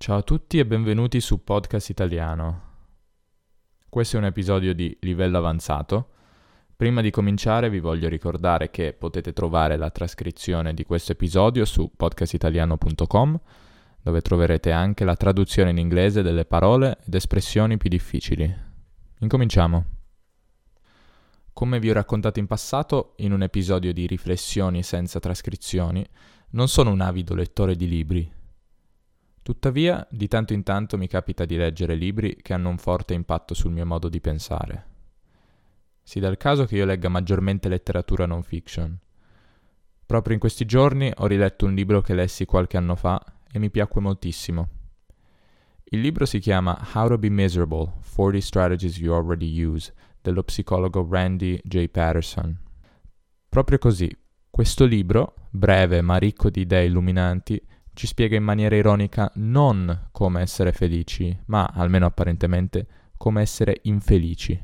Ciao a tutti e benvenuti su Podcast Italiano. Questo è un episodio di livello avanzato. Prima di cominciare vi voglio ricordare che potete trovare la trascrizione di questo episodio su podcastitaliano.com dove troverete anche la traduzione in inglese delle parole ed espressioni più difficili. Incominciamo. Come vi ho raccontato in passato, in un episodio di Riflessioni senza trascrizioni, non sono un avido lettore di libri Tuttavia, di tanto in tanto mi capita di leggere libri che hanno un forte impatto sul mio modo di pensare. Si dà il caso che io legga maggiormente letteratura non fiction. Proprio in questi giorni ho riletto un libro che lessi qualche anno fa e mi piacque moltissimo. Il libro si chiama How to Be Miserable, 40 Strategies You Already Use, dello psicologo Randy J. Patterson. Proprio così, questo libro, breve ma ricco di idee illuminanti, ci spiega in maniera ironica non come essere felici, ma, almeno apparentemente, come essere infelici.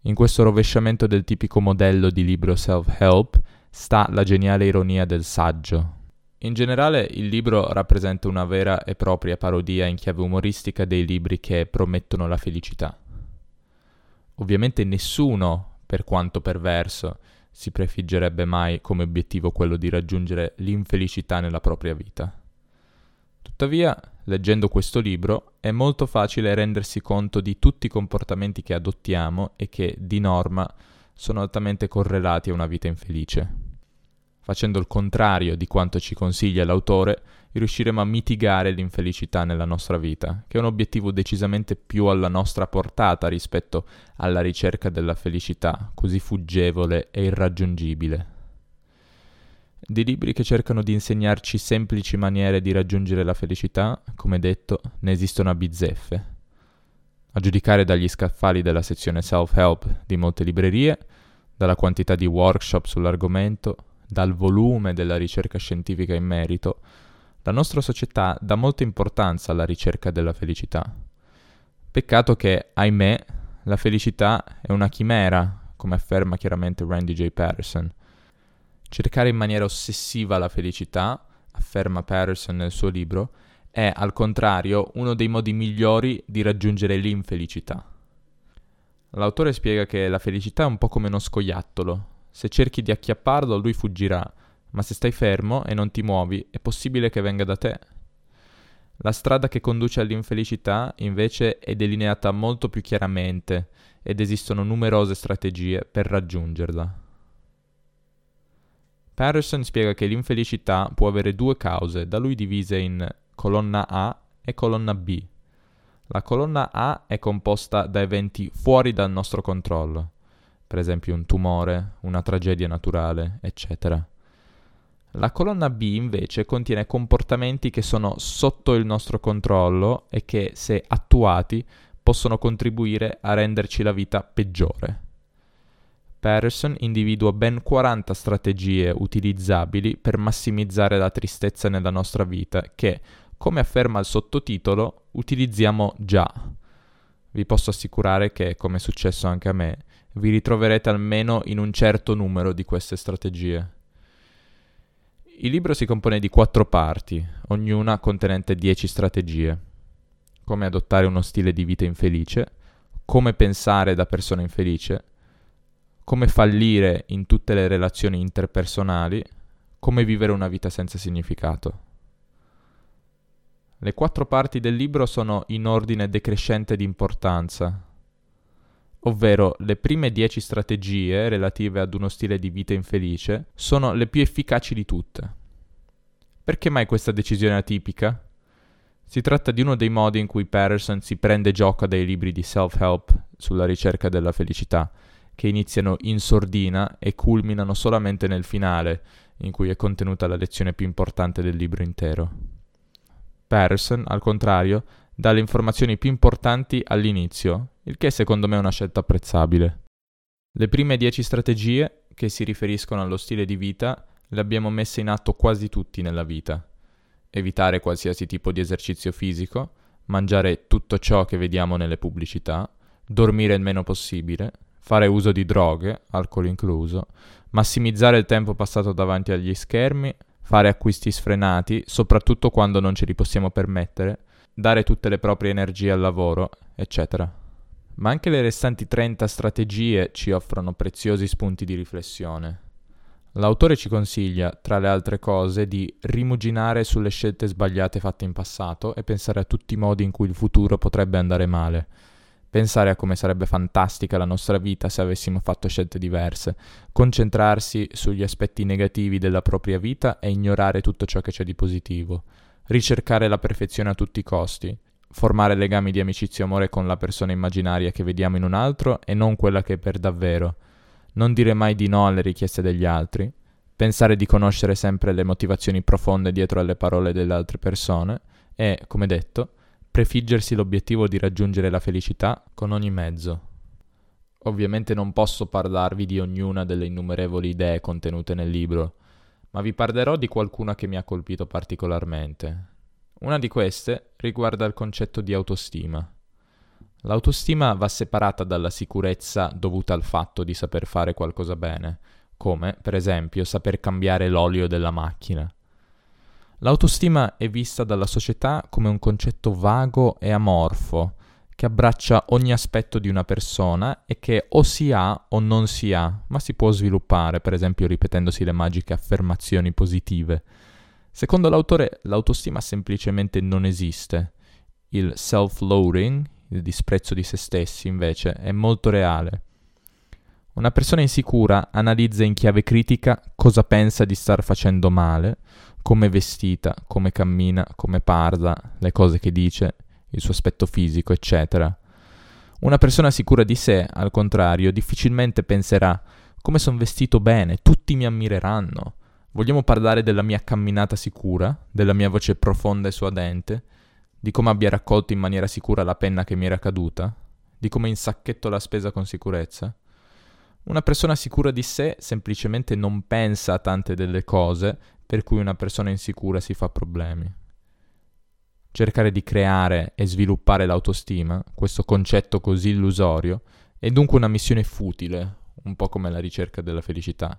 In questo rovesciamento del tipico modello di libro self-help sta la geniale ironia del saggio. In generale il libro rappresenta una vera e propria parodia in chiave umoristica dei libri che promettono la felicità. Ovviamente nessuno, per quanto perverso, si prefiggerebbe mai come obiettivo quello di raggiungere l'infelicità nella propria vita. Tuttavia, leggendo questo libro, è molto facile rendersi conto di tutti i comportamenti che adottiamo e che, di norma, sono altamente correlati a una vita infelice. Facendo il contrario di quanto ci consiglia l'autore, riusciremo a mitigare l'infelicità nella nostra vita, che è un obiettivo decisamente più alla nostra portata rispetto alla ricerca della felicità, così fuggevole e irraggiungibile. Di libri che cercano di insegnarci semplici maniere di raggiungere la felicità, come detto, ne esistono a bizzeffe. A giudicare dagli scaffali della sezione self-help di molte librerie, dalla quantità di workshop sull'argomento, dal volume della ricerca scientifica in merito, la nostra società dà molta importanza alla ricerca della felicità. Peccato che, ahimè, la felicità è una chimera, come afferma chiaramente Randy J. Patterson. Cercare in maniera ossessiva la felicità, afferma Patterson nel suo libro, è al contrario uno dei modi migliori di raggiungere l'infelicità. L'autore spiega che la felicità è un po' come uno scoiattolo, se cerchi di acchiapparlo, lui fuggirà, ma se stai fermo e non ti muovi, è possibile che venga da te. La strada che conduce all'infelicità, invece, è delineata molto più chiaramente ed esistono numerose strategie per raggiungerla. Patterson spiega che l'infelicità può avere due cause, da lui divise in colonna A e colonna B. La colonna A è composta da eventi fuori dal nostro controllo, per esempio un tumore, una tragedia naturale, eccetera. La colonna B invece contiene comportamenti che sono sotto il nostro controllo e che, se attuati, possono contribuire a renderci la vita peggiore. Patterson individua ben 40 strategie utilizzabili per massimizzare la tristezza nella nostra vita che, come afferma il sottotitolo, utilizziamo già. Vi posso assicurare che, come è successo anche a me, vi ritroverete almeno in un certo numero di queste strategie. Il libro si compone di quattro parti, ognuna contenente dieci strategie. Come adottare uno stile di vita infelice, come pensare da persona infelice, come fallire in tutte le relazioni interpersonali, come vivere una vita senza significato. Le quattro parti del libro sono in ordine decrescente di importanza, ovvero le prime 10 strategie relative ad uno stile di vita infelice sono le più efficaci di tutte. Perché mai questa decisione atipica? Si tratta di uno dei modi in cui Patterson si prende gioco dai libri di self-help sulla ricerca della felicità, che iniziano in sordina e culminano solamente nel finale, in cui è contenuta la lezione più importante del libro intero. Patterson, al contrario, dà le informazioni più importanti all'inizio, il che secondo me è una scelta apprezzabile. Le prime 10 strategie, che si riferiscono allo stile di vita, le abbiamo messe in atto quasi tutti nella vita. Evitare qualsiasi tipo di esercizio fisico, mangiare tutto ciò che vediamo nelle pubblicità, dormire il meno possibile, fare uso di droghe, alcol incluso, massimizzare il tempo passato davanti agli schermi, fare acquisti sfrenati, soprattutto quando non ce li possiamo permettere, dare tutte le proprie energie al lavoro, eccetera. Ma anche le restanti 30 strategie ci offrono preziosi spunti di riflessione. L'autore ci consiglia, tra le altre cose, di rimuginare sulle scelte sbagliate fatte in passato e pensare a tutti i modi in cui il futuro potrebbe andare male. Pensare a come sarebbe fantastica la nostra vita se avessimo fatto scelte diverse. Concentrarsi sugli aspetti negativi della propria vita e ignorare tutto ciò che c'è di positivo. Ricercare la perfezione a tutti i costi. Formare legami di amicizia e amore con la persona immaginaria che vediamo in un altro e non quella che è per davvero non dire mai di no alle richieste degli altri, pensare di conoscere sempre le motivazioni profonde dietro alle parole delle altre persone e, come detto, prefiggersi l'obiettivo di raggiungere la felicità con ogni mezzo. Ovviamente non posso parlarvi di ognuna delle innumerevoli idee contenute nel libro, ma vi parlerò di qualcuna che mi ha colpito particolarmente. Una di queste riguarda il concetto di autostima. L'autostima va separata dalla sicurezza dovuta al fatto di saper fare qualcosa bene, come, per esempio, saper cambiare l'olio della macchina. L'autostima è vista dalla società come un concetto vago e amorfo, che abbraccia ogni aspetto di una persona e che o si ha o non si ha, ma si può sviluppare, per esempio ripetendosi le magiche affermazioni positive. Secondo l'autore, l'autostima semplicemente non esiste. Il self-loading, il disprezzo di se stessi, invece, è molto reale. Una persona insicura analizza in chiave critica cosa pensa di star facendo male, come è vestita, come cammina, come parla, le cose che dice, il suo aspetto fisico, eccetera. Una persona sicura di sé, al contrario, difficilmente penserà come sono vestito bene, tutti mi ammireranno. Vogliamo parlare della mia camminata sicura, della mia voce profonda e suadente, di come abbia raccolto in maniera sicura la penna che mi era caduta, di come insacchetto la spesa con sicurezza. Una persona sicura di sé semplicemente non pensa a tante delle cose per cui una persona insicura si fa problemi. Cercare di creare e sviluppare l'autostima, questo concetto così illusorio, è dunque una missione futile, un po' come la ricerca della felicità,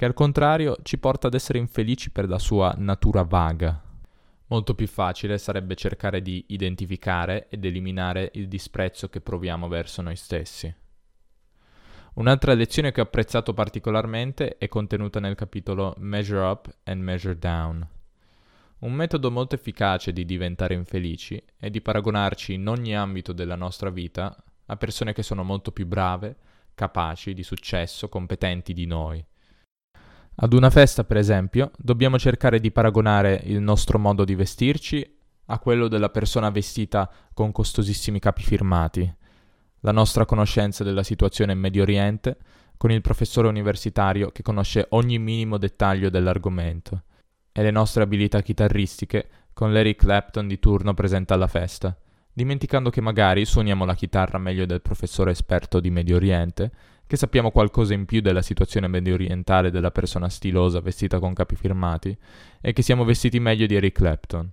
che al contrario ci porta ad essere infelici per la sua natura vaga, Molto più facile sarebbe cercare di identificare ed eliminare il disprezzo che proviamo verso noi stessi. Un'altra lezione che ho apprezzato particolarmente è contenuta nel capitolo Measure Up and Measure Down. Un metodo molto efficace di diventare infelici è di paragonarci in ogni ambito della nostra vita a persone che sono molto più brave, capaci, di successo, competenti di noi. Ad una festa, per esempio, dobbiamo cercare di paragonare il nostro modo di vestirci a quello della persona vestita con costosissimi capi firmati, la nostra conoscenza della situazione in Medio Oriente con il professore universitario che conosce ogni minimo dettaglio dell'argomento e le nostre abilità chitarristiche con Larry Clapton di turno presente alla festa, dimenticando che magari suoniamo la chitarra meglio del professore esperto di Medio Oriente che sappiamo qualcosa in più della situazione medio orientale della persona stilosa vestita con capi firmati e che siamo vestiti meglio di Eric Clapton.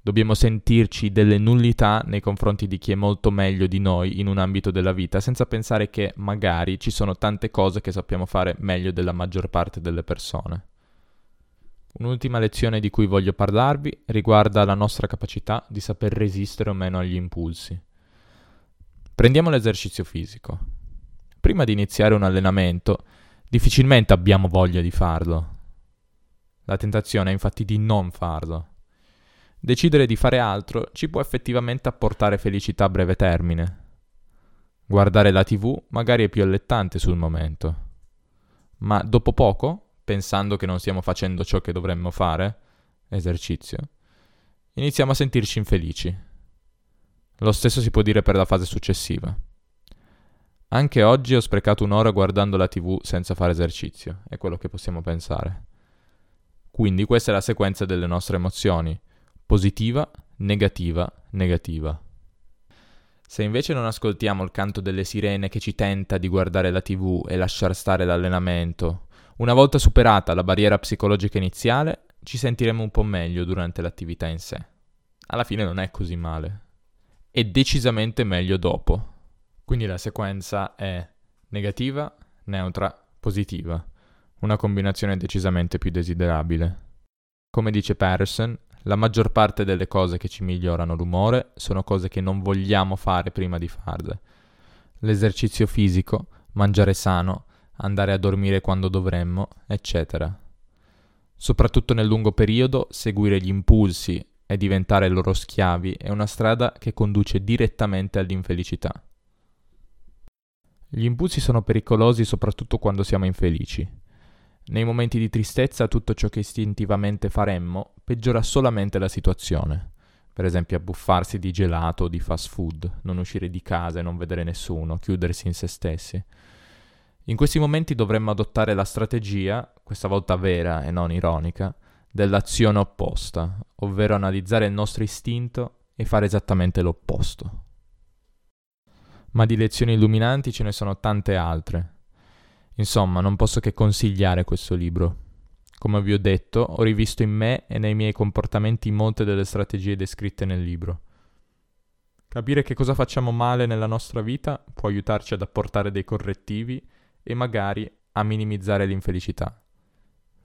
Dobbiamo sentirci delle nullità nei confronti di chi è molto meglio di noi in un ambito della vita, senza pensare che magari ci sono tante cose che sappiamo fare meglio della maggior parte delle persone. Un'ultima lezione di cui voglio parlarvi riguarda la nostra capacità di saper resistere o meno agli impulsi. Prendiamo l'esercizio fisico prima di iniziare un allenamento, difficilmente abbiamo voglia di farlo. La tentazione è infatti di non farlo. Decidere di fare altro ci può effettivamente apportare felicità a breve termine. Guardare la tv magari è più allettante sul momento. Ma dopo poco, pensando che non stiamo facendo ciò che dovremmo fare, esercizio, iniziamo a sentirci infelici. Lo stesso si può dire per la fase successiva. Anche oggi ho sprecato un'ora guardando la TV senza fare esercizio, è quello che possiamo pensare. Quindi questa è la sequenza delle nostre emozioni, positiva, negativa, negativa. Se invece non ascoltiamo il canto delle sirene che ci tenta di guardare la TV e lasciar stare l'allenamento, una volta superata la barriera psicologica iniziale, ci sentiremo un po' meglio durante l'attività in sé. Alla fine non è così male. E decisamente meglio dopo. Quindi la sequenza è negativa, neutra, positiva. una combinazione decisamente più desiderabile. Come dice Patterson, la maggior parte delle cose che ci migliorano l'umore sono cose che non vogliamo fare prima di farle. L'esercizio fisico, mangiare sano, andare a dormire quando dovremmo, eccetera. Soprattutto nel lungo periodo, seguire gli impulsi e diventare loro schiavi è una strada che conduce direttamente all'infelicità. Gli impulsi sono pericolosi soprattutto quando siamo infelici. Nei momenti di tristezza tutto ciò che istintivamente faremmo peggiora solamente la situazione. Per esempio abbuffarsi di gelato o di fast food, non uscire di casa e non vedere nessuno, chiudersi in se stessi. In questi momenti dovremmo adottare la strategia, questa volta vera e non ironica, dell'azione opposta, ovvero analizzare il nostro istinto e fare esattamente l'opposto ma di lezioni illuminanti ce ne sono tante altre. Insomma, non posso che consigliare questo libro. Come vi ho detto, ho rivisto in me e nei miei comportamenti molte delle strategie descritte nel libro. Capire che cosa facciamo male nella nostra vita può aiutarci ad apportare dei correttivi e magari a minimizzare l'infelicità.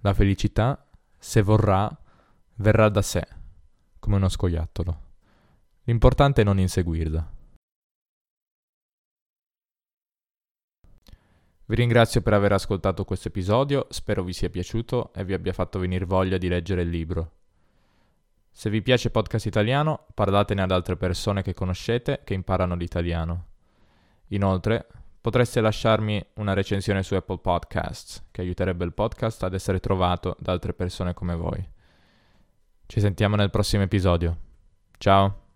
La felicità, se vorrà, verrà da sé, come uno scoiattolo. L'importante è non inseguirla. Vi ringrazio per aver ascoltato questo episodio, spero vi sia piaciuto e vi abbia fatto venire voglia di leggere il libro. Se vi piace podcast italiano, parlatene ad altre persone che conoscete che imparano l'italiano. Inoltre, potreste lasciarmi una recensione su Apple Podcasts, che aiuterebbe il podcast ad essere trovato da altre persone come voi. Ci sentiamo nel prossimo episodio. Ciao!